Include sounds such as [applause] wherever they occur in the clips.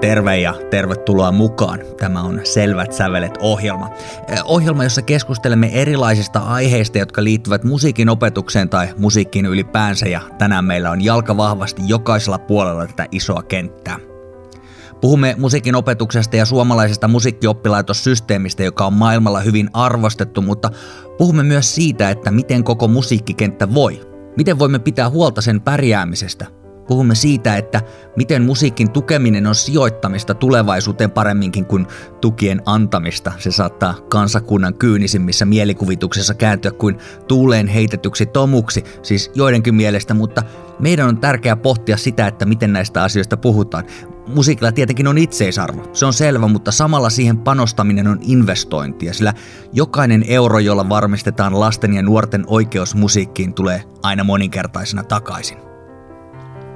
Terve ja tervetuloa mukaan. Tämä on Selvät sävelet ohjelma. Ohjelma, jossa keskustelemme erilaisista aiheista, jotka liittyvät musiikin opetukseen tai musiikkiin ylipäänsä ja tänään meillä on jalka vahvasti jokaisella puolella tätä isoa kenttää. Puhumme musiikin opetuksesta ja suomalaisesta musiikkioppilaitossysteemistä, joka on maailmalla hyvin arvostettu, mutta puhumme myös siitä, että miten koko musiikkikenttä voi. Miten voimme pitää huolta sen pärjäämisestä – Puhumme siitä, että miten musiikin tukeminen on sijoittamista tulevaisuuteen paremminkin kuin tukien antamista. Se saattaa kansakunnan kyynisimmissä mielikuvituksessa kääntyä kuin tuuleen heitetyksi tomuksi, siis joidenkin mielestä, mutta meidän on tärkeää pohtia sitä, että miten näistä asioista puhutaan. Musiikilla tietenkin on itseisarvo, se on selvä, mutta samalla siihen panostaminen on investointia, sillä jokainen euro, jolla varmistetaan lasten ja nuorten oikeus musiikkiin, tulee aina moninkertaisena takaisin.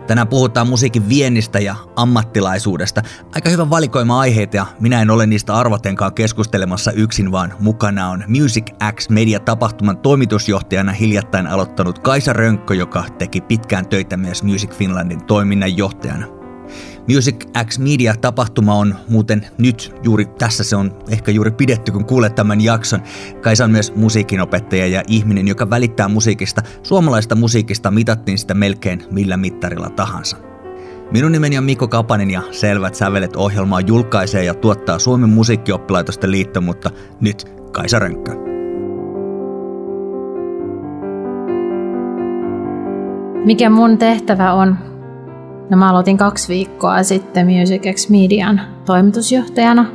Tänään puhutaan musiikin viennistä ja ammattilaisuudesta. Aika hyvä valikoima aiheita ja minä en ole niistä arvotenkaan keskustelemassa yksin, vaan mukana on Music X Media-tapahtuman toimitusjohtajana hiljattain aloittanut Kaisa Rönkkö, joka teki pitkään töitä myös Music Finlandin toiminnanjohtajana. Music X Media-tapahtuma on muuten nyt juuri tässä se on ehkä juuri pidetty, kun kuulet tämän jakson. Kaisa on myös musiikinopettaja ja ihminen, joka välittää musiikista. Suomalaista musiikista mitattiin sitä melkein millä mittarilla tahansa. Minun nimeni on Mikko Kapanen ja Selvät sävelet ohjelmaa julkaisee ja tuottaa Suomen musiikkioppilaitosten liitto, mutta nyt Kaisa Rönkkö. Mikä mun tehtävä on No mä aloitin kaksi viikkoa sitten Music X Median toimitusjohtajana.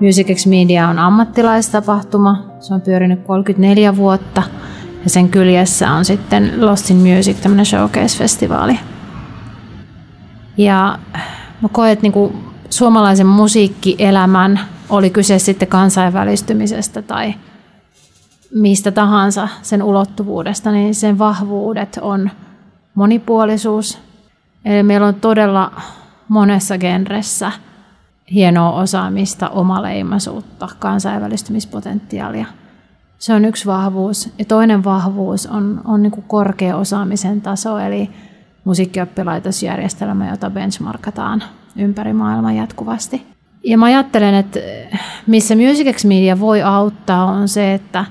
Music X Media on ammattilaistapahtuma. Se on pyörinyt 34 vuotta ja sen kyljessä on sitten Lost in Music, tämmöinen showcase-festivaali. Ja mä koen, että niinku suomalaisen musiikkielämän, oli kyse sitten kansainvälistymisestä tai mistä tahansa sen ulottuvuudesta, niin sen vahvuudet on monipuolisuus, Eli meillä on todella monessa genressä hienoa osaamista, omaleimaisuutta, kansainvälistymispotentiaalia. Se on yksi vahvuus. Ja toinen vahvuus on, on niin kuin korkea osaamisen taso, eli musiikkioppilaitosjärjestelmä, jota benchmarkataan ympäri maailmaa jatkuvasti. Ja mä ajattelen, että missä Music X Media voi auttaa on se, että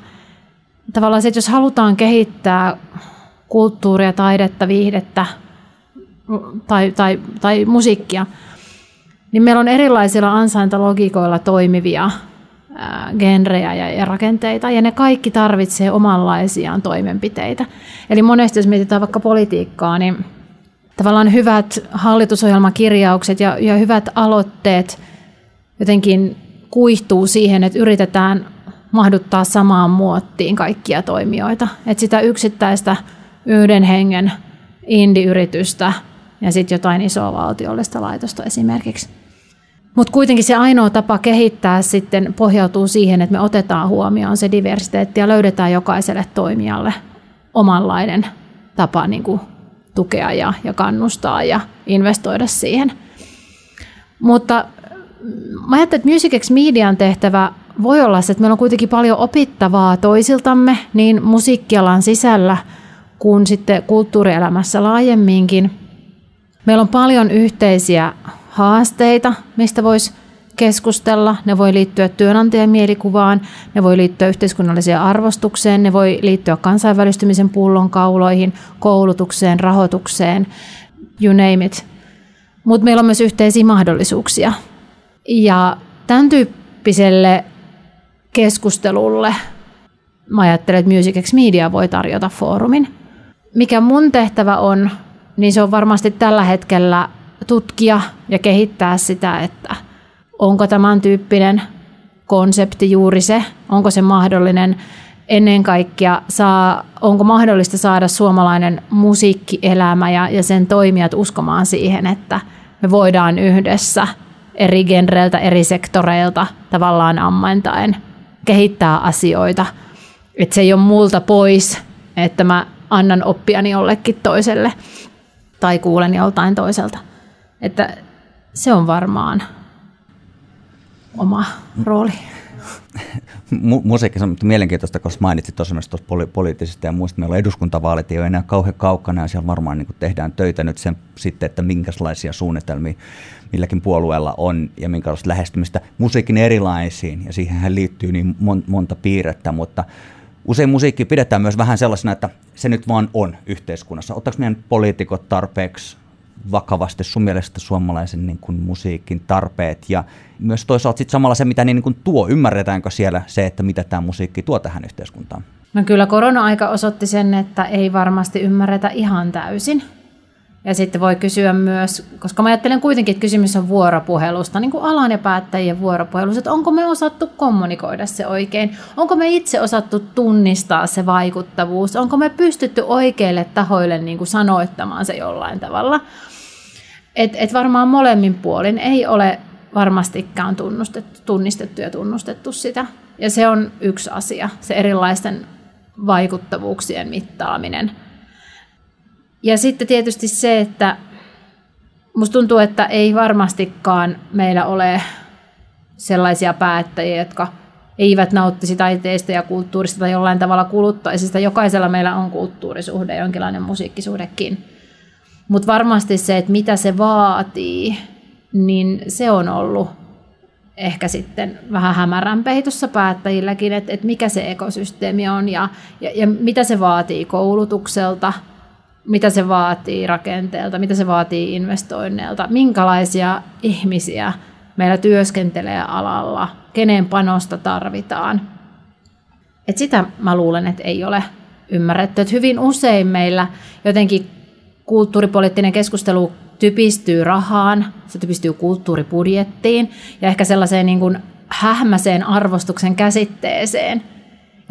tavallaan se, että jos halutaan kehittää kulttuuria, taidetta, viihdettä, tai, tai, tai musiikkia, niin meillä on erilaisilla ansaintalogiikoilla toimivia genrejä ja, ja rakenteita, ja ne kaikki tarvitsee omanlaisiaan toimenpiteitä. Eli monesti, jos mietitään vaikka politiikkaa, niin tavallaan hyvät hallitusohjelmakirjaukset ja, ja hyvät aloitteet jotenkin kuihtuu siihen, että yritetään mahduttaa samaan muottiin kaikkia toimijoita. Että sitä yksittäistä yhden hengen indie-yritystä ja sitten jotain isoa valtiollista laitosta esimerkiksi. Mutta kuitenkin se ainoa tapa kehittää sitten pohjautuu siihen, että me otetaan huomioon se diversiteetti ja löydetään jokaiselle toimijalle omanlainen tapa niin kuin tukea ja, ja kannustaa ja investoida siihen. Mutta mä ajattelen, että Music X Median tehtävä voi olla se, että meillä on kuitenkin paljon opittavaa toisiltamme niin musiikkialan sisällä kuin sitten kulttuurielämässä laajemminkin – Meillä on paljon yhteisiä haasteita, mistä voisi keskustella. Ne voi liittyä työnantajan mielikuvaan, ne voi liittyä yhteiskunnalliseen arvostukseen, ne voi liittyä kansainvälistymisen pullonkauloihin, koulutukseen, rahoitukseen, you name it. Mutta meillä on myös yhteisiä mahdollisuuksia. Ja tämän tyyppiselle keskustelulle mä ajattelen, että Music X Media voi tarjota foorumin. Mikä mun tehtävä on, niin se on varmasti tällä hetkellä tutkia ja kehittää sitä, että onko tämän tyyppinen konsepti juuri se, onko se mahdollinen ennen kaikkea, saa, onko mahdollista saada suomalainen musiikkielämä ja, ja sen toimijat uskomaan siihen, että me voidaan yhdessä eri genreiltä, eri sektoreilta tavallaan ammantaen kehittää asioita. Että se ei ole multa pois, että mä annan oppiani jollekin toiselle tai kuulen joltain toiselta. Että se on varmaan oma rooli. [laughs] Mu- musiikki on mielenkiintoista, koska mainitsit tosiaan tuossa poli- poliittisista ja muista. Meillä on eduskuntavaalit ei ole enää kauhean kaukana ja siellä varmaan niin tehdään töitä nyt sen sitten, että minkälaisia suunnitelmia milläkin puolueella on ja minkälaista lähestymistä musiikin erilaisiin ja siihen liittyy niin mon- monta piirrettä, mutta usein musiikki pidetään myös vähän sellaisena, että se nyt vaan on yhteiskunnassa. Ottaako meidän poliitikot tarpeeksi vakavasti sun mielestä suomalaisen niin kuin musiikin tarpeet ja myös toisaalta sit samalla se, mitä niin kuin tuo, ymmärretäänkö siellä se, että mitä tämä musiikki tuo tähän yhteiskuntaan? No kyllä korona-aika osoitti sen, että ei varmasti ymmärretä ihan täysin. Ja sitten voi kysyä myös, koska mä ajattelen kuitenkin, että kysymys on vuoropuhelusta, niin kuin alan ja päättäjien vuoropuhelusta, että onko me osattu kommunikoida se oikein, onko me itse osattu tunnistaa se vaikuttavuus, onko me pystytty oikeille tahoille niin kuin sanoittamaan se jollain tavalla. Et, et varmaan molemmin puolin ei ole varmastikaan tunnustettu, tunnistettu ja tunnustettu sitä. Ja se on yksi asia, se erilaisten vaikuttavuuksien mittaaminen – ja sitten tietysti se, että musta tuntuu, että ei varmastikaan meillä ole sellaisia päättäjiä, jotka eivät nauttisi taiteesta ja kulttuurista tai jollain tavalla kuluttaisi sitä. Jokaisella meillä on kulttuurisuhde, jonkinlainen musiikkisuhdekin. Mutta varmasti se, että mitä se vaatii, niin se on ollut ehkä sitten vähän hämärän peitossa päättäjilläkin, että, että mikä se ekosysteemi on ja, ja, ja mitä se vaatii koulutukselta – mitä se vaatii rakenteelta, mitä se vaatii investoinneilta, minkälaisia ihmisiä meillä työskentelee alalla, kenen panosta tarvitaan. Et sitä mä luulen, että ei ole ymmärretty. Et hyvin usein meillä jotenkin kulttuuripoliittinen keskustelu typistyy rahaan, se typistyy kulttuuribudjettiin ja ehkä sellaiseen niin kuin hähmäseen arvostuksen käsitteeseen –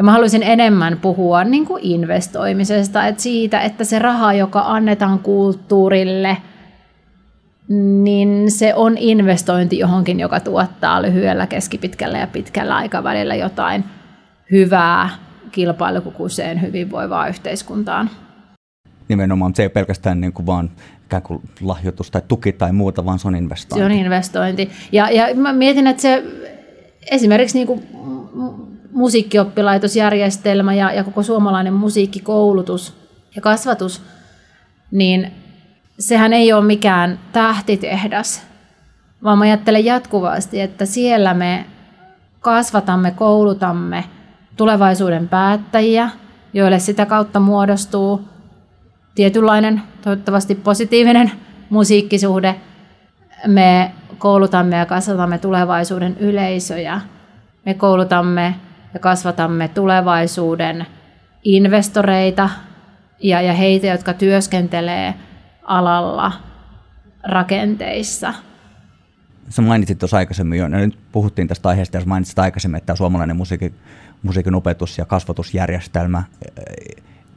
ja mä haluaisin enemmän puhua niin kuin investoimisesta, että siitä, että se raha, joka annetaan kulttuurille, niin se on investointi johonkin, joka tuottaa lyhyellä, keskipitkällä ja pitkällä aikavälillä jotain hyvää kilpailukykyiseen hyvinvoivaan yhteiskuntaan. Nimenomaan se ei pelkästään niin kuin vaan ikään kuin lahjoitus tai tuki tai muuta, vaan se on investointi. Se on investointi. Ja, ja mä mietin, että se esimerkiksi niin kuin musiikkioppilaitosjärjestelmä ja, ja koko suomalainen musiikkikoulutus ja kasvatus, niin sehän ei ole mikään tähtitehdas, vaan mä ajattelen jatkuvasti, että siellä me kasvatamme, koulutamme tulevaisuuden päättäjiä, joille sitä kautta muodostuu tietynlainen, toivottavasti positiivinen musiikkisuhde. Me koulutamme ja kasvatamme tulevaisuuden yleisöjä. Me koulutamme ja kasvatamme tulevaisuuden investoreita ja, ja heitä, jotka työskentelee alalla rakenteissa. Sä mainitsit tuossa aikaisemmin jo, nyt puhuttiin tästä aiheesta ja mainitsit aikaisemmin, että tämä suomalainen musiikin, musiikin opetus- ja kasvatusjärjestelmä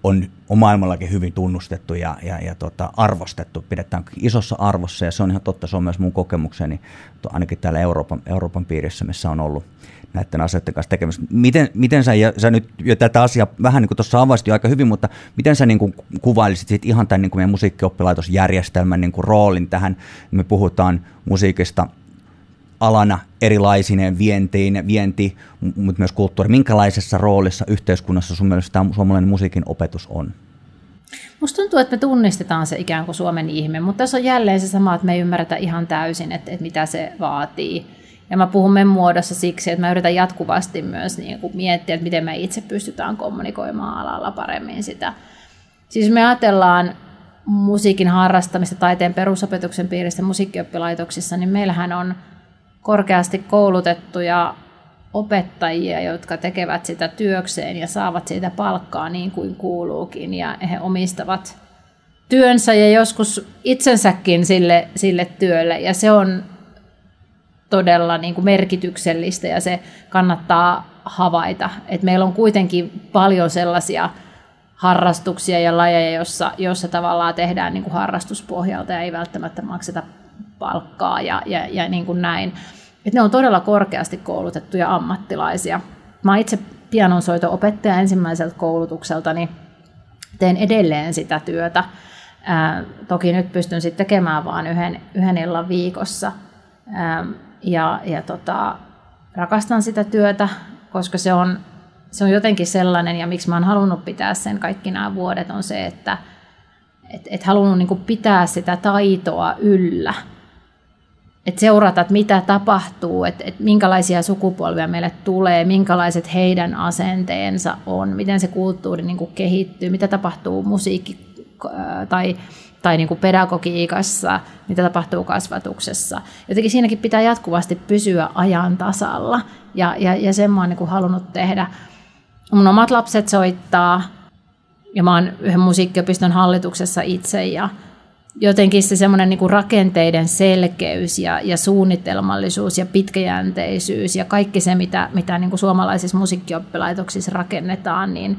on, on maailmallakin hyvin tunnustettu ja, ja, ja tota, arvostettu, pidetään isossa arvossa ja se on ihan totta, se on myös mun kokemukseni ainakin täällä Euroopan, Euroopan piirissä, missä on ollut näiden asioiden kanssa tekemistä. Miten, miten sä, ja sä nyt jo tätä asiaa vähän niin kuin tuossa avasit jo aika hyvin, mutta miten sä niin kuin kuvailisit sit ihan tämän niin kuin meidän musiikkioppilaitosjärjestelmän niin kuin roolin tähän, me puhutaan musiikista alana erilaisineen vientiin, vienti, mutta myös kulttuuri. Minkälaisessa roolissa yhteiskunnassa sun mielestä tämä suomalainen musiikin opetus on? Musta tuntuu, että me tunnistetaan se ikään kuin Suomen ihme, mutta tässä on jälleen se sama, että me ei ymmärretä ihan täysin, että, että mitä se vaatii. Ja mä puhun men muodossa siksi, että mä yritän jatkuvasti myös niin kuin miettiä, että miten me itse pystytään kommunikoimaan alalla paremmin sitä. Siis me ajatellaan musiikin harrastamista taiteen perusopetuksen piirissä musiikkioppilaitoksissa, niin meillähän on korkeasti koulutettuja opettajia, jotka tekevät sitä työkseen ja saavat siitä palkkaa niin kuin kuuluukin ja he omistavat työnsä ja joskus itsensäkin sille, sille työlle ja se on todella niin kuin merkityksellistä ja se kannattaa havaita. Et meillä on kuitenkin paljon sellaisia harrastuksia ja lajeja, jossa, jossa tavallaan tehdään niin kuin harrastuspohjalta ja ei välttämättä makseta palkkaa ja, ja, ja niin kuin näin. Et ne on todella korkeasti koulutettuja ammattilaisia. Mä itse pianonsoito-opettaja ensimmäiseltä koulutukselta, niin teen edelleen sitä työtä. Ää, toki nyt pystyn sitten tekemään vain yhden, yhden illan viikossa. Ää, ja, ja tota, rakastan sitä työtä, koska se on, se on jotenkin sellainen, ja miksi mä oon halunnut pitää sen kaikki nämä vuodet, on se, että et, et halunnut niin pitää sitä taitoa yllä. Et seurata, että mitä tapahtuu, että et minkälaisia sukupolvia meille tulee, minkälaiset heidän asenteensa on, miten se kulttuuri niin kehittyy, mitä tapahtuu musiikki tai tai niin pedagogiikassa, mitä tapahtuu kasvatuksessa. Jotenkin siinäkin pitää jatkuvasti pysyä ajan tasalla, ja, ja, ja sen mä oon niin halunnut tehdä. Mun omat lapset soittaa, ja mä oon yhden musiikkiopiston hallituksessa itse, ja jotenkin se semmoinen niin rakenteiden selkeys ja, ja suunnitelmallisuus ja pitkäjänteisyys ja kaikki se, mitä, mitä niin kuin suomalaisissa musiikkioppilaitoksissa rakennetaan, niin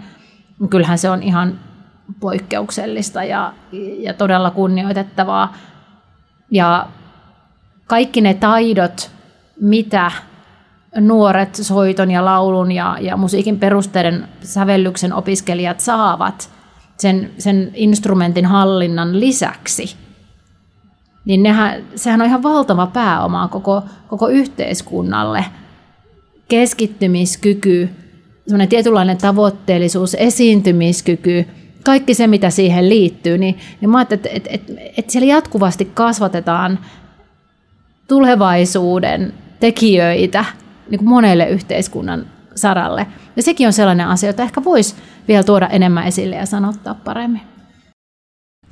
kyllähän se on ihan poikkeuksellista ja, ja todella kunnioitettavaa. Ja kaikki ne taidot, mitä nuoret soiton ja laulun ja, ja musiikin perusteiden sävellyksen opiskelijat saavat sen, sen instrumentin hallinnan lisäksi, niin nehän, sehän on ihan valtava pääoma koko, koko yhteiskunnalle. Keskittymiskyky, semmoinen tietynlainen tavoitteellisuus, esiintymiskyky – kaikki se, mitä siihen liittyy, niin, niin mä että, että, että, että siellä jatkuvasti kasvatetaan tulevaisuuden tekijöitä niin kuin monelle yhteiskunnan saralle. Ja sekin on sellainen asia, jota ehkä voisi vielä tuoda enemmän esille ja sanottaa paremmin.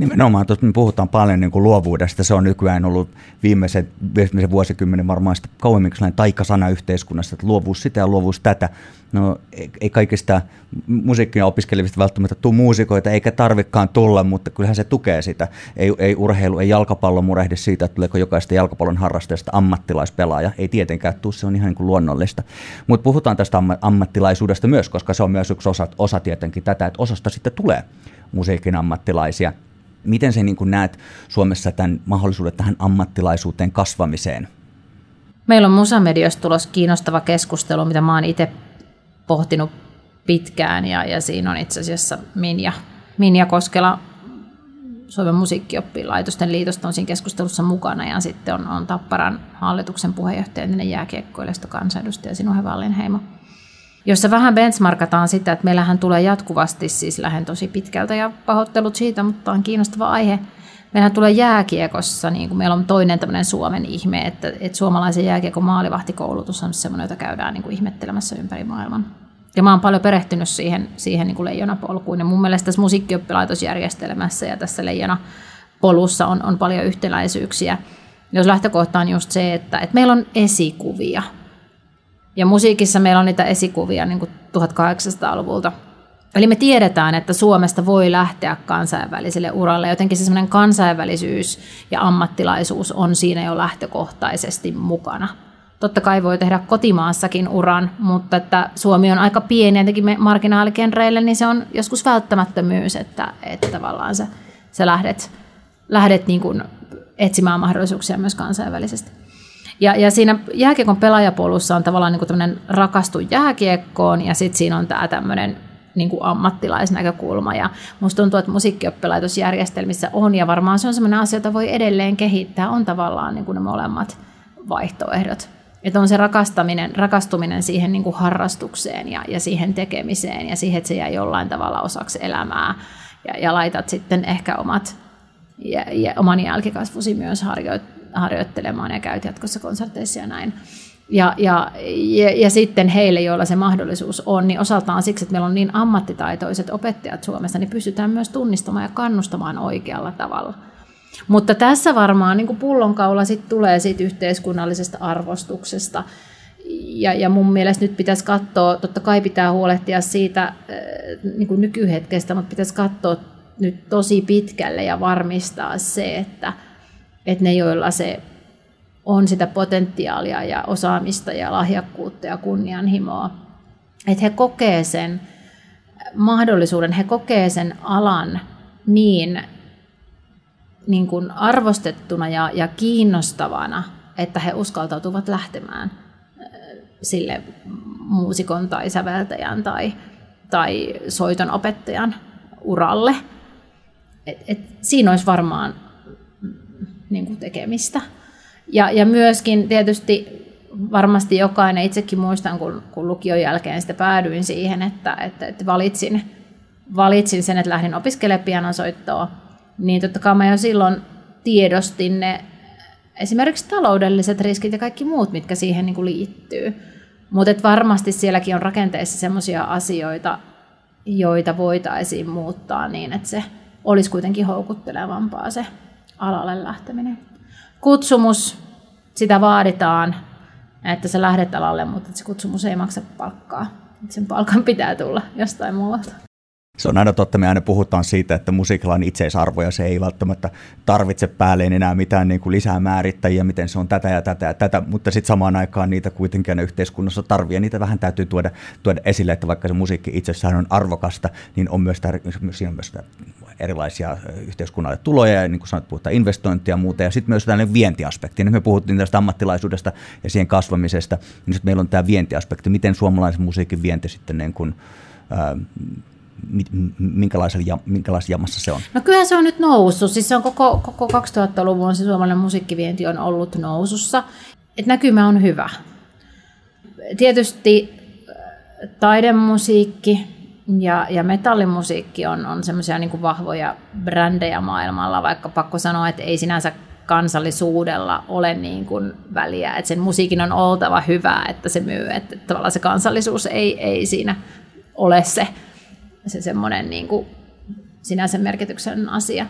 Nimenomaan, tuossa me puhutaan paljon niin kuin luovuudesta. Se on nykyään ollut viimeisen, viimeisen vuosikymmenen varmaan sitä kauemmin taikasana yhteiskunnassa, että luovuus sitä ja luovuus tätä. No ei kaikista musiikkia opiskelevista välttämättä tule muusikoita, eikä tarvikaan tulla, mutta kyllähän se tukee sitä. Ei, ei urheilu, ei jalkapallo murehdi siitä, että tuleeko jokaista jalkapallon harrastajasta ammattilaispelaaja. Ei tietenkään tule, se on ihan niin kuin luonnollista. Mutta puhutaan tästä ammattilaisuudesta myös, koska se on myös yksi osa, osa tietenkin tätä, että osasta sitten tulee musiikin ammattilaisia – Miten sä niin näet Suomessa tämän mahdollisuuden tähän ammattilaisuuteen kasvamiseen? Meillä on Musamediosta tulossa kiinnostava keskustelu, mitä mä oon itse pohtinut pitkään ja, ja siinä on itse asiassa Minja, Minja Koskela Suomen musiikkioppilaitosten liitosta on siinä keskustelussa mukana ja sitten on, on Tapparan hallituksen puheenjohtaja, entinen jääkiekkoilijasto kansanedustaja Sinuhe Vallinheimo jossa vähän benchmarkataan sitä, että meillähän tulee jatkuvasti, siis lähden tosi pitkältä ja pahoittelut siitä, mutta on kiinnostava aihe. Meillähän tulee jääkiekossa, niin kuin meillä on toinen tämmöinen Suomen ihme, että, että suomalaisen jääkiekon maalivahtikoulutus on semmoinen, jota käydään niin kuin ihmettelemässä ympäri maailman. Ja mä oon paljon perehtynyt siihen, siihen niin kuin leijonapolkuun. Ja mun mielestä tässä musiikkioppilaitosjärjestelmässä ja tässä leijonapolussa on, on paljon yhtäläisyyksiä. Jos lähtökohta on just se, että, että meillä on esikuvia – ja musiikissa meillä on niitä esikuvia niin 1800-luvulta. Eli me tiedetään, että Suomesta voi lähteä kansainväliselle uralle. Jotenkin se semmoinen kansainvälisyys ja ammattilaisuus on siinä jo lähtökohtaisesti mukana. Totta kai voi tehdä kotimaassakin uran, mutta että Suomi on aika pieni jotenkin me marginaalikenreille, niin se on joskus välttämättömyys, että, että tavallaan sä, sä lähdet, lähdet niin kuin etsimään mahdollisuuksia myös kansainvälisesti. Ja, ja siinä jääkiekon pelaajapolussa on tavallaan niin tämmöinen rakastu jääkiekkoon ja sitten siinä on tämä tämmöinen niin kuin ammattilaisnäkökulma. Ja musta tuntuu, että musiikkioppilaitosjärjestelmissä on, ja varmaan se on sellainen asia, jota voi edelleen kehittää, on tavallaan niin kuin ne molemmat vaihtoehdot. Että on se rakastaminen, rakastuminen siihen niin kuin harrastukseen ja, ja siihen tekemiseen ja siihen, että se jää jollain tavalla osaksi elämää. Ja, ja laitat sitten ehkä omat ja, ja oman jälkikasvusi myös harjoittamaan harjoittelemaan ja käyt jatkossa konserteissa ja näin. Ja, ja, ja, ja sitten heille, joilla se mahdollisuus on, niin osaltaan siksi, että meillä on niin ammattitaitoiset opettajat Suomessa, niin pystytään myös tunnistamaan ja kannustamaan oikealla tavalla. Mutta tässä varmaan niin pullonkaula sit tulee siitä yhteiskunnallisesta arvostuksesta. Ja, ja mun mielestä nyt pitäisi katsoa, totta kai pitää huolehtia siitä äh, niin kuin nykyhetkestä, mutta pitäisi katsoa nyt tosi pitkälle ja varmistaa se, että, että ne, joilla se on sitä potentiaalia ja osaamista ja lahjakkuutta ja kunnianhimoa, että he kokee sen mahdollisuuden, he kokee sen alan niin, niin kuin arvostettuna ja, ja kiinnostavana, että he uskaltautuvat lähtemään äh, sille muusikon tai säveltäjän tai, tai soiton opettajan uralle. Et, et siinä olisi varmaan niin kuin tekemistä. Ja, ja myöskin tietysti varmasti jokainen, itsekin muistan, kun, kun lukion jälkeen sitä päädyin siihen, että, että, että valitsin, valitsin sen, että lähdin opiskelemaan pianosoittoa, niin totta kai mä jo silloin tiedostin ne esimerkiksi taloudelliset riskit ja kaikki muut, mitkä siihen niin kuin liittyy. Mutta varmasti sielläkin on rakenteissa sellaisia asioita, joita voitaisiin muuttaa niin, että se olisi kuitenkin houkuttelevampaa se alalle lähteminen. Kutsumus, sitä vaaditaan, että sä lähdet alalle, mutta se kutsumus ei maksa palkkaa. Sen palkan pitää tulla jostain muualta. Se on aina totta, me aina puhutaan siitä, että musiikilla on itseisarvo ja se ei välttämättä tarvitse päälleen enää mitään niin kuin lisää määrittäjiä, miten se on tätä ja tätä ja tätä, mutta sitten samaan aikaan niitä kuitenkin yhteiskunnassa tarvii ja niitä vähän täytyy tuoda, tuoda esille, että vaikka se musiikki itsessään on arvokasta, niin on myös, tär- siinä on myös erilaisia yhteiskunnalle tuloja ja niin kuin sanot, puhutaan investointia ja muuta ja sitten myös tällainen vientiaspekti. Nyt me puhuttiin tästä ammattilaisuudesta ja siihen kasvamisesta, niin sitten meillä on tämä vientiaspekti, miten suomalaisen musiikin vienti sitten niin kuin, minkälaisessa, minkälaisessa jamassa se on? No kyllä se on nyt noussut. Siis se on koko, koko 2000-luvun se suomalainen musiikkivienti on ollut nousussa. Et näkymä on hyvä. Tietysti taidemusiikki ja, ja metallimusiikki on, on semmoisia niin vahvoja brändejä maailmalla, vaikka pakko sanoa, että ei sinänsä kansallisuudella ole niin kuin väliä, että sen musiikin on oltava hyvää, että se myy, että tavallaan se kansallisuus ei, ei siinä ole se se semmoinen niin kuin sinänsä merkityksen asia.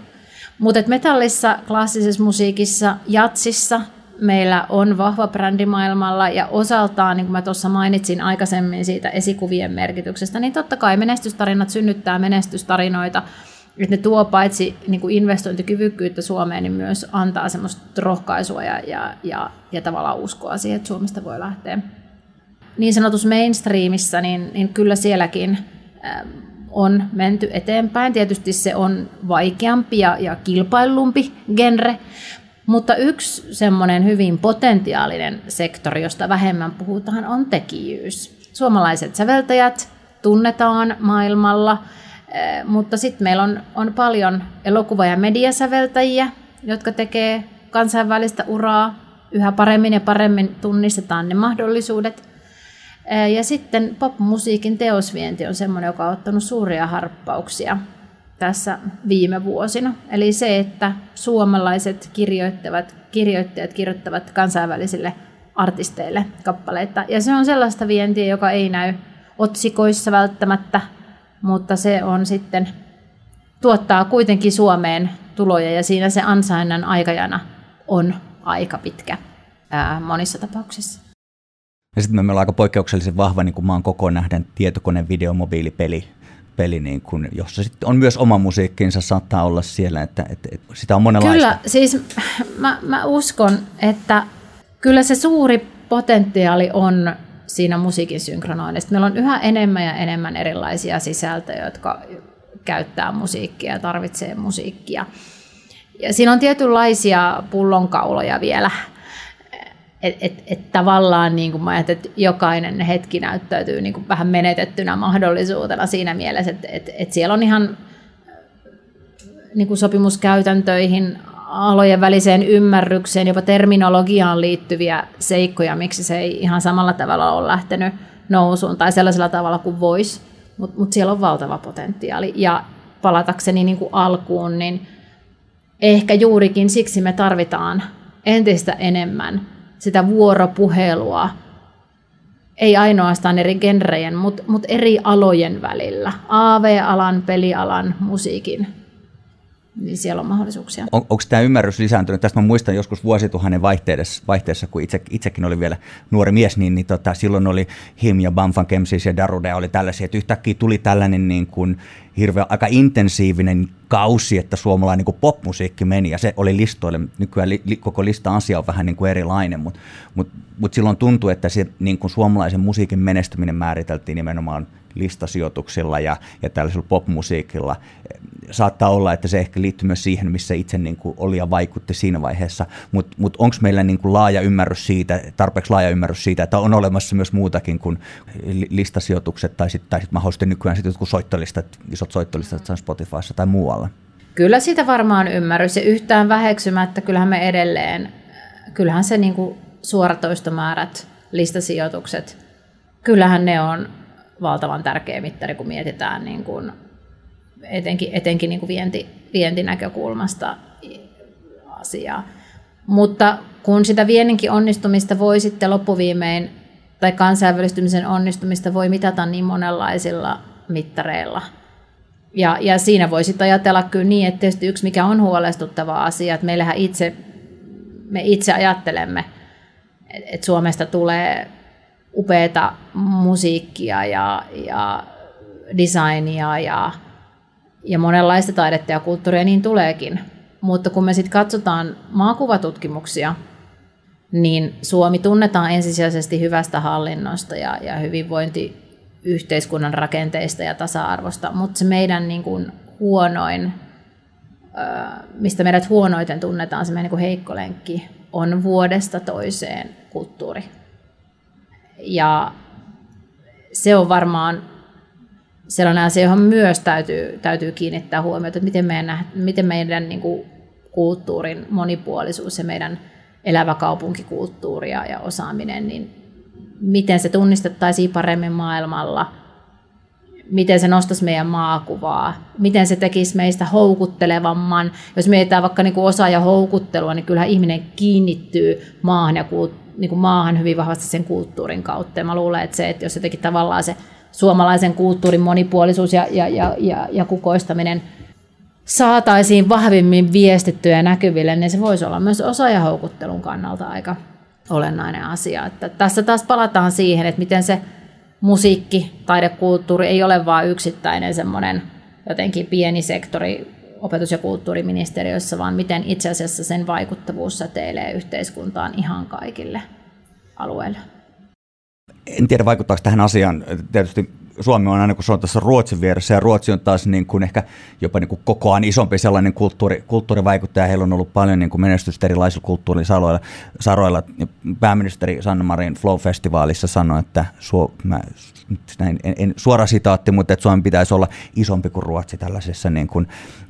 Mutta metallissa, klassisessa musiikissa, jatsissa meillä on vahva brändi maailmalla ja osaltaan, niin kuin mä tuossa mainitsin aikaisemmin siitä esikuvien merkityksestä, niin totta kai menestystarinat synnyttää menestystarinoita, että ne tuo paitsi niin kuin investointikyvykkyyttä Suomeen, niin myös antaa semmoista rohkaisua ja, ja, ja, ja tavallaan uskoa siihen, että Suomesta voi lähteä. Niin sanotus mainstreamissa, niin, niin kyllä sielläkin on menty eteenpäin. Tietysti se on vaikeampi ja, ja kilpailumpi genre, mutta yksi semmoinen hyvin potentiaalinen sektori, josta vähemmän puhutaan, on tekijyys. Suomalaiset säveltäjät tunnetaan maailmalla, eh, mutta sitten meillä on, on paljon elokuva- ja mediasäveltäjiä, jotka tekee kansainvälistä uraa. Yhä paremmin ja paremmin tunnistetaan ne mahdollisuudet – ja sitten popmusiikin teosvienti on semmoinen, joka on ottanut suuria harppauksia tässä viime vuosina. Eli se, että suomalaiset kirjoittavat, kirjoittajat kirjoittavat kansainvälisille artisteille kappaleita. Ja se on sellaista vientiä, joka ei näy otsikoissa välttämättä, mutta se on sitten tuottaa kuitenkin Suomeen tuloja ja siinä se ansainnan aikajana on aika pitkä ää, monissa tapauksissa. Ja sitten meillä on aika poikkeuksellisen vahva niin kuin maan kokoon nähden tietokone, video, mobiilipeli, peli, niin kuin, jossa sitten on myös oma musiikkinsa, saattaa olla siellä, että, että, että sitä on monenlaista. Kyllä, siis mä, mä uskon, että kyllä se suuri potentiaali on siinä musiikin synkronoinnissa. Meillä on yhä enemmän ja enemmän erilaisia sisältöjä, jotka käyttää musiikkia ja tarvitsee musiikkia. Ja siinä on tietynlaisia pullonkauloja vielä et, et, et tavallaan niin kuin mä että jokainen hetki näyttäytyy niin kuin vähän menetettynä mahdollisuutena siinä mielessä, että et, et siellä on ihan niin kuin sopimuskäytäntöihin, alojen väliseen ymmärrykseen, jopa terminologiaan liittyviä seikkoja, miksi se ei ihan samalla tavalla ole lähtenyt nousuun tai sellaisella tavalla kuin voisi, mutta mut siellä on valtava potentiaali. Ja palatakseni niin kuin alkuun, niin ehkä juurikin siksi me tarvitaan entistä enemmän sitä vuoropuhelua, ei ainoastaan eri genrejen, mutta mut eri alojen välillä, AV-alan, pelialan, musiikin, niin siellä on mahdollisuuksia. On, onko tämä ymmärrys lisääntynyt? Tästä mä muistan joskus vuosituhannen vaihteessa, vaihteessa kun itse, itsekin oli vielä nuori mies, niin, niin tota, silloin oli Him ja Bamfan Kemsis ja Darude oli tällaisia, että yhtäkkiä tuli tällainen niin kuin, hirveän aika intensiivinen kausi, että suomalainen niin popmusiikki meni ja se oli listoille. Nykyään li, li, koko lista asia on vähän niin kuin erilainen, mutta mut, mut silloin tuntui, että se niin kuin suomalaisen musiikin menestyminen määriteltiin nimenomaan listasijoituksilla ja, ja tällaisella popmusiikilla. Saattaa olla, että se ehkä liittyy myös siihen, missä itse niin kuin oli ja vaikutti siinä vaiheessa, mutta mut, onko meillä niin kuin laaja ymmärrys siitä, tarpeeksi laaja ymmärrys siitä, että on olemassa myös muutakin kuin listasijoitukset tai sitten sit mahdollisesti nykyään sitten jotkut soittolistat, isot soittolistat Spotifyssa tai muualla? Kyllä sitä varmaan ymmärrys ja yhtään väheksymättä, kyllähän me edelleen, kyllähän se niin kuin suoratoistomäärät, listasijoitukset, kyllähän ne on valtavan tärkeä mittari, kun mietitään niin kuin etenkin, etenkin niin kuin vienti, vientinäkökulmasta asiaa. Mutta kun sitä vienninkin onnistumista voi sitten loppuviimein, tai kansainvälistymisen onnistumista voi mitata niin monenlaisilla mittareilla. Ja, ja siinä voi sitten ajatella kyllä niin, että tietysti yksi mikä on huolestuttava asia, että meillähän itse, me itse ajattelemme, että Suomesta tulee upeata musiikkia ja, ja designia ja, ja monenlaista taidetta ja kulttuuria, niin tuleekin. Mutta kun me sitten katsotaan maakuvatutkimuksia, niin Suomi tunnetaan ensisijaisesti hyvästä hallinnosta ja, ja hyvinvointiyhteiskunnan rakenteista ja tasa-arvosta, mutta se meidän niin kuin huonoin, mistä meidät huonoiten tunnetaan, se meidän niin kuin heikko lenkki, on vuodesta toiseen kulttuuri. Ja se on varmaan sellainen asia, johon myös täytyy, täytyy kiinnittää huomiota, että miten meidän, miten meidän niin kuin kulttuurin monipuolisuus ja meidän elävä kaupunkikulttuuri ja osaaminen, niin miten se tunnistettaisiin paremmin maailmalla, miten se nostaisi meidän maakuvaa, miten se tekisi meistä houkuttelevamman. Jos mietitään vaikka niin osa ja houkuttelua, niin kyllähän ihminen kiinnittyy maahan ja niin kuin maahan hyvin vahvasti sen kulttuurin kautta. Ja mä luulen, että se, että jos jotenkin tavallaan se suomalaisen kulttuurin monipuolisuus ja, ja, ja, ja, ja kukoistaminen saataisiin vahvimmin viestittyä ja näkyville, niin se voisi olla myös osaajahoukuttelun kannalta aika olennainen asia. Että tässä taas palataan siihen, että miten se musiikki, taidekulttuuri ei ole vain yksittäinen semmoinen jotenkin pieni sektori opetus- ja kulttuuriministeriössä, vaan miten itse asiassa sen vaikuttavuus säteilee yhteiskuntaan ihan kaikille alueille. En tiedä, vaikuttaako tähän asiaan. Tietysti Suomi on aina, kun se on tässä Ruotsin vieressä, ja Ruotsi on taas niin kuin ehkä jopa niin kuin kokoaan isompi sellainen kulttuuri, kulttuurivaikuttaja. Heillä on ollut paljon niin kuin menestystä erilaisilla kulttuurisaroilla. Saroilla. Pääministeri Sanna Marin Flow-festivaalissa sanoi, että Suo, mä, näin, en, en, suora sitaatti, mutta että Suomi pitäisi olla isompi kuin Ruotsi tällaisissa niin kuin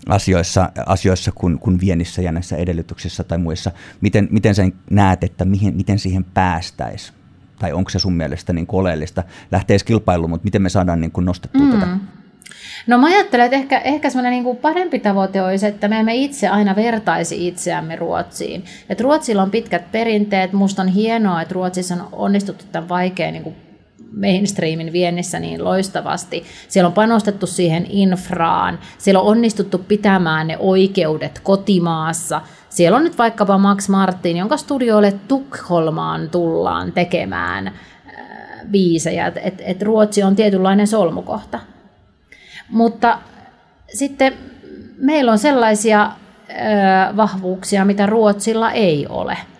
asioissa, asioissa kuin, kuin viennissä ja näissä edellytyksissä tai muissa. Miten, miten sen näet, että mihin, miten siihen päästäisiin? Tai onko se sun mielestä niin oleellista lähteä kilpailuun, mutta miten me saadaan niin kuin nostettua mm. tätä? No mä ajattelen, että ehkä, ehkä semmoinen niin kuin parempi tavoite olisi, että me emme itse aina vertaisi itseämme Ruotsiin. Et Ruotsilla on pitkät perinteet, musta on hienoa, että Ruotsissa on onnistuttu tämän vaikean niin kuin mainstreamin viennissä niin loistavasti. Siellä on panostettu siihen infraan, siellä on onnistuttu pitämään ne oikeudet kotimaassa. Siellä on nyt vaikkapa Max Martin, jonka studioille Tukholmaan tullaan tekemään äh, biisejä. Et, et, Ruotsi on tietynlainen solmukohta. Mutta sitten meillä on sellaisia äh, vahvuuksia, mitä Ruotsilla ei ole –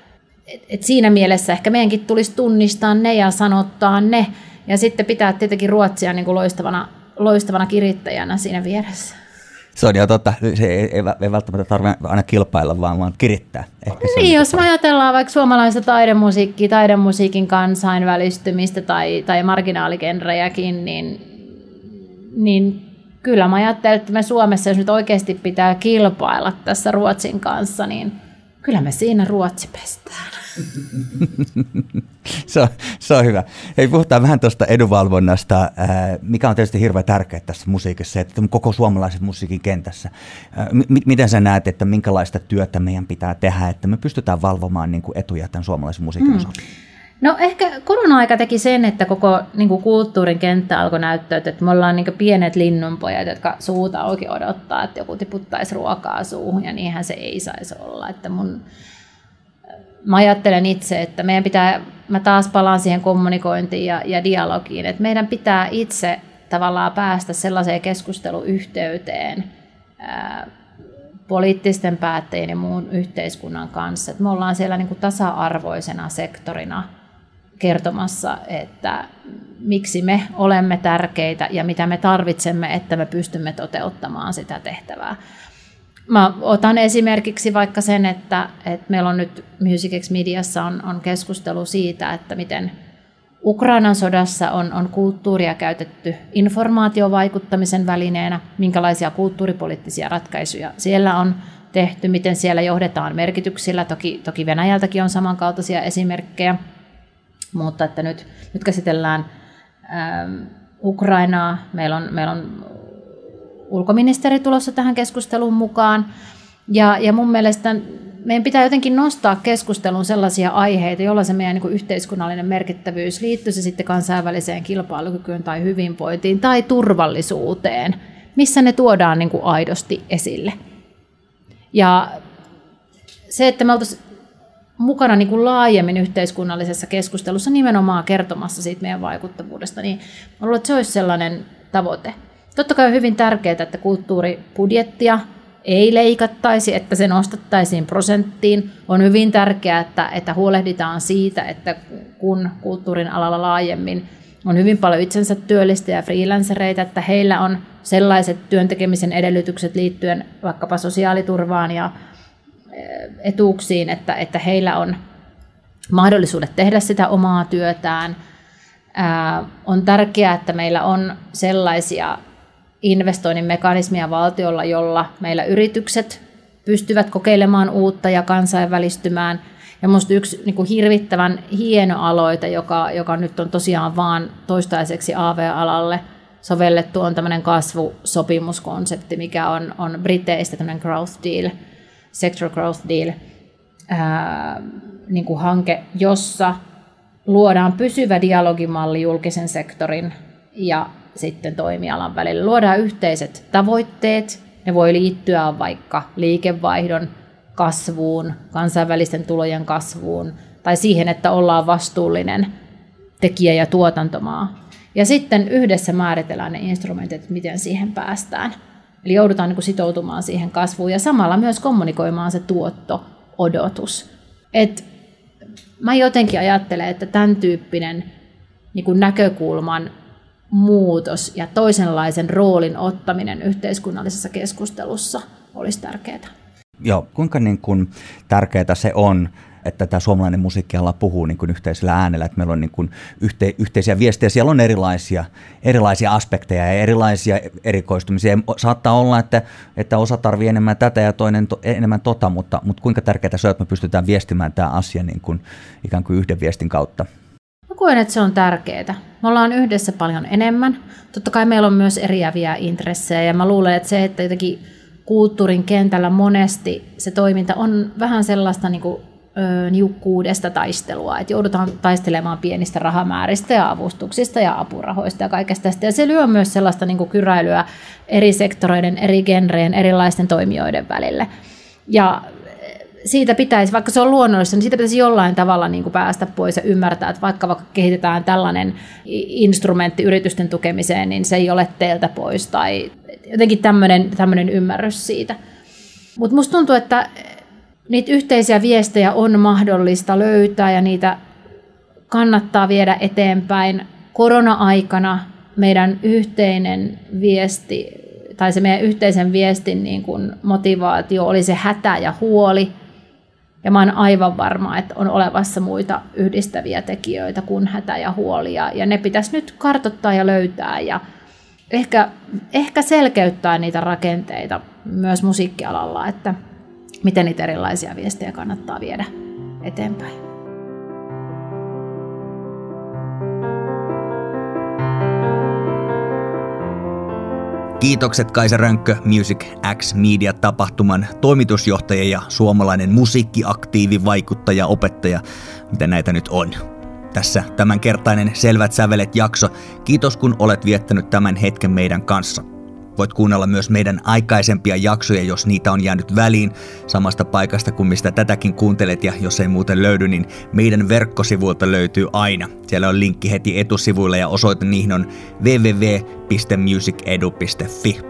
et, et siinä mielessä ehkä meidänkin tulisi tunnistaa ne ja sanottaa ne, ja sitten pitää tietenkin Ruotsia niin kuin loistavana, loistavana kirittäjänä siinä vieressä. Se on ihan totta. Se ei, ei, ei välttämättä tarvitse aina kilpailla, vaan, vaan kirittää. Ehkä niin, jos me ajatellaan vaikka suomalaista taidemusiikkia, taidemusiikin kansainvälistymistä tai, tai marginaaligenrejäkin, niin, niin kyllä mä ajattelen, että me Suomessa, jos nyt oikeasti pitää kilpailla tässä Ruotsin kanssa, niin kyllä me siinä Ruotsi pestään. [laughs] se, on, se on hyvä. Hei, puhutaan vähän tuosta edunvalvonnasta, mikä on tietysti hirveän tärkeää tässä musiikissa, että koko suomalaisen musiikin kentässä. M- miten sä näet, että minkälaista työtä meidän pitää tehdä, että me pystytään valvomaan niin kuin etuja tämän suomalaisen musiikin mm. osalta? No ehkä korona-aika teki sen, että koko niin kuin kulttuurin kenttä alkoi näyttää, että me ollaan niin pienet linnunpojat, jotka suuta auki odottaa, että joku tiputtaisi ruokaa suuhun, ja niinhän se ei saisi olla. Että mun, mä ajattelen itse, että meidän pitää, mä taas palaan siihen kommunikointiin ja, ja dialogiin, että meidän pitää itse tavallaan päästä sellaiseen keskusteluyhteyteen ää, poliittisten päättäjien ja muun yhteiskunnan kanssa, että me ollaan siellä niin kuin tasa-arvoisena sektorina kertomassa, että miksi me olemme tärkeitä ja mitä me tarvitsemme, että me pystymme toteuttamaan sitä tehtävää. Mä otan esimerkiksi vaikka sen, että, että meillä on nyt Music X Mediassa on, on keskustelu siitä, että miten Ukrainan sodassa on, on kulttuuria käytetty informaatiovaikuttamisen välineenä, minkälaisia kulttuuripoliittisia ratkaisuja siellä on tehty, miten siellä johdetaan merkityksillä. Toki, toki Venäjältäkin on samankaltaisia esimerkkejä, mutta että nyt, nyt käsitellään ähm, Ukrainaa. Meillä on, meillä on ulkoministeri tulossa tähän keskusteluun mukaan. Ja, ja mun mielestä meidän pitää jotenkin nostaa keskusteluun sellaisia aiheita, joilla se meidän niin yhteiskunnallinen merkittävyys liittyy se sitten kansainväliseen kilpailukykyyn tai hyvinvointiin tai turvallisuuteen, missä ne tuodaan niin kuin aidosti esille. Ja se, että me oltaisiin mukana niin kuin laajemmin yhteiskunnallisessa keskustelussa nimenomaan kertomassa siitä meidän vaikuttavuudesta, niin luulen, että se olisi sellainen tavoite. Totta kai on hyvin tärkeää, että kulttuuribudjettia ei leikattaisi, että se nostettaisiin prosenttiin. On hyvin tärkeää, että, että huolehditaan siitä, että kun kulttuurin alalla laajemmin on hyvin paljon itsensä työllistäjä freelancereita, että heillä on sellaiset työntekemisen edellytykset liittyen vaikkapa sosiaaliturvaan ja etuuksiin, että, että heillä on mahdollisuudet tehdä sitä omaa työtään. Ää, on tärkeää, että meillä on sellaisia investoinnin mekanismia valtiolla, jolla meillä yritykset pystyvät kokeilemaan uutta ja kansainvälistymään. Ja minusta yksi niin kuin hirvittävän hieno aloite, joka, joka nyt on tosiaan vaan toistaiseksi AV-alalle sovellettu, on tämmöinen kasvusopimuskonsepti, mikä on, on Briteistä tämmöinen growth deal, sector growth deal, ää, niin kuin hanke, jossa luodaan pysyvä dialogimalli julkisen sektorin ja sitten toimialan välillä. Luodaan yhteiset tavoitteet, ne voi liittyä vaikka liikevaihdon kasvuun, kansainvälisten tulojen kasvuun tai siihen, että ollaan vastuullinen tekijä- ja tuotantomaa. Ja sitten yhdessä määritellään ne instrumentit, miten siihen päästään. Eli joudutaan niin kuin sitoutumaan siihen kasvuun ja samalla myös kommunikoimaan se tuotto-odotus. Et mä jotenkin ajattelen, että tämän tyyppinen niin kuin näkökulman muutos ja toisenlaisen roolin ottaminen yhteiskunnallisessa keskustelussa olisi tärkeää. Joo, kuinka niin kuin tärkeää se on, että tämä suomalainen musiikkiala puhuu niin kuin yhteisellä äänellä, että meillä on niin kuin yhte, yhteisiä viestejä, siellä on erilaisia, erilaisia aspekteja ja erilaisia erikoistumisia. Saattaa olla, että, että osa tarvii enemmän tätä ja toinen to, enemmän tota, mutta, mutta kuinka tärkeää se on, että me pystytään viestimään tämä asia niin kuin, ikään kuin yhden viestin kautta? Mä koen, että se on tärkeää. Me ollaan yhdessä paljon enemmän. Totta kai meillä on myös eriäviä intressejä ja mä luulen, että se, että jotenkin kulttuurin kentällä monesti se toiminta on vähän sellaista niin kuin, niukkuudesta taistelua, että joudutaan taistelemaan pienistä rahamääristä ja avustuksista ja apurahoista ja kaikesta tästä. Ja se lyö myös sellaista niin kuin kyräilyä eri sektoreiden, eri genreen, erilaisten toimijoiden välille. Ja siitä pitäisi, vaikka se on luonnollista, niin siitä pitäisi jollain tavalla niin kuin päästä pois ja ymmärtää, että vaikka, vaikka kehitetään tällainen instrumentti yritysten tukemiseen, niin se ei ole teiltä pois tai jotenkin tämmöinen, tämmöinen ymmärrys siitä. Mutta musta tuntuu, että niitä yhteisiä viestejä on mahdollista löytää ja niitä kannattaa viedä eteenpäin. Korona-aikana meidän yhteinen viesti tai se meidän yhteisen viestin niin kuin motivaatio oli se hätä ja huoli – ja mä oon aivan varma, että on olevassa muita yhdistäviä tekijöitä kuin hätä ja huoli. Ja, ja ne pitäisi nyt kartottaa ja löytää ja ehkä, ehkä selkeyttää niitä rakenteita myös musiikkialalla, että miten niitä erilaisia viestejä kannattaa viedä eteenpäin. Kiitokset Kaisa Rönkkö Music X Media-tapahtuman toimitusjohtaja ja suomalainen musiikkiaktiivi, vaikuttaja, opettaja, mitä näitä nyt on. Tässä tämänkertainen Selvät sävelet jakso. Kiitos kun olet viettänyt tämän hetken meidän kanssa. Voit kuunnella myös meidän aikaisempia jaksoja, jos niitä on jäänyt väliin samasta paikasta kuin mistä tätäkin kuuntelet ja jos ei muuten löydy, niin meidän verkkosivuilta löytyy aina. Siellä on linkki heti etusivuilla ja osoite niihin on www.musicedu.fi.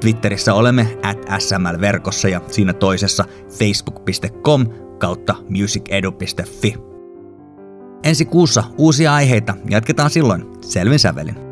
Twitterissä olemme at sml-verkossa ja siinä toisessa facebook.com kautta musicedu.fi. Ensi kuussa uusia aiheita. Jatketaan silloin selvin sävelin.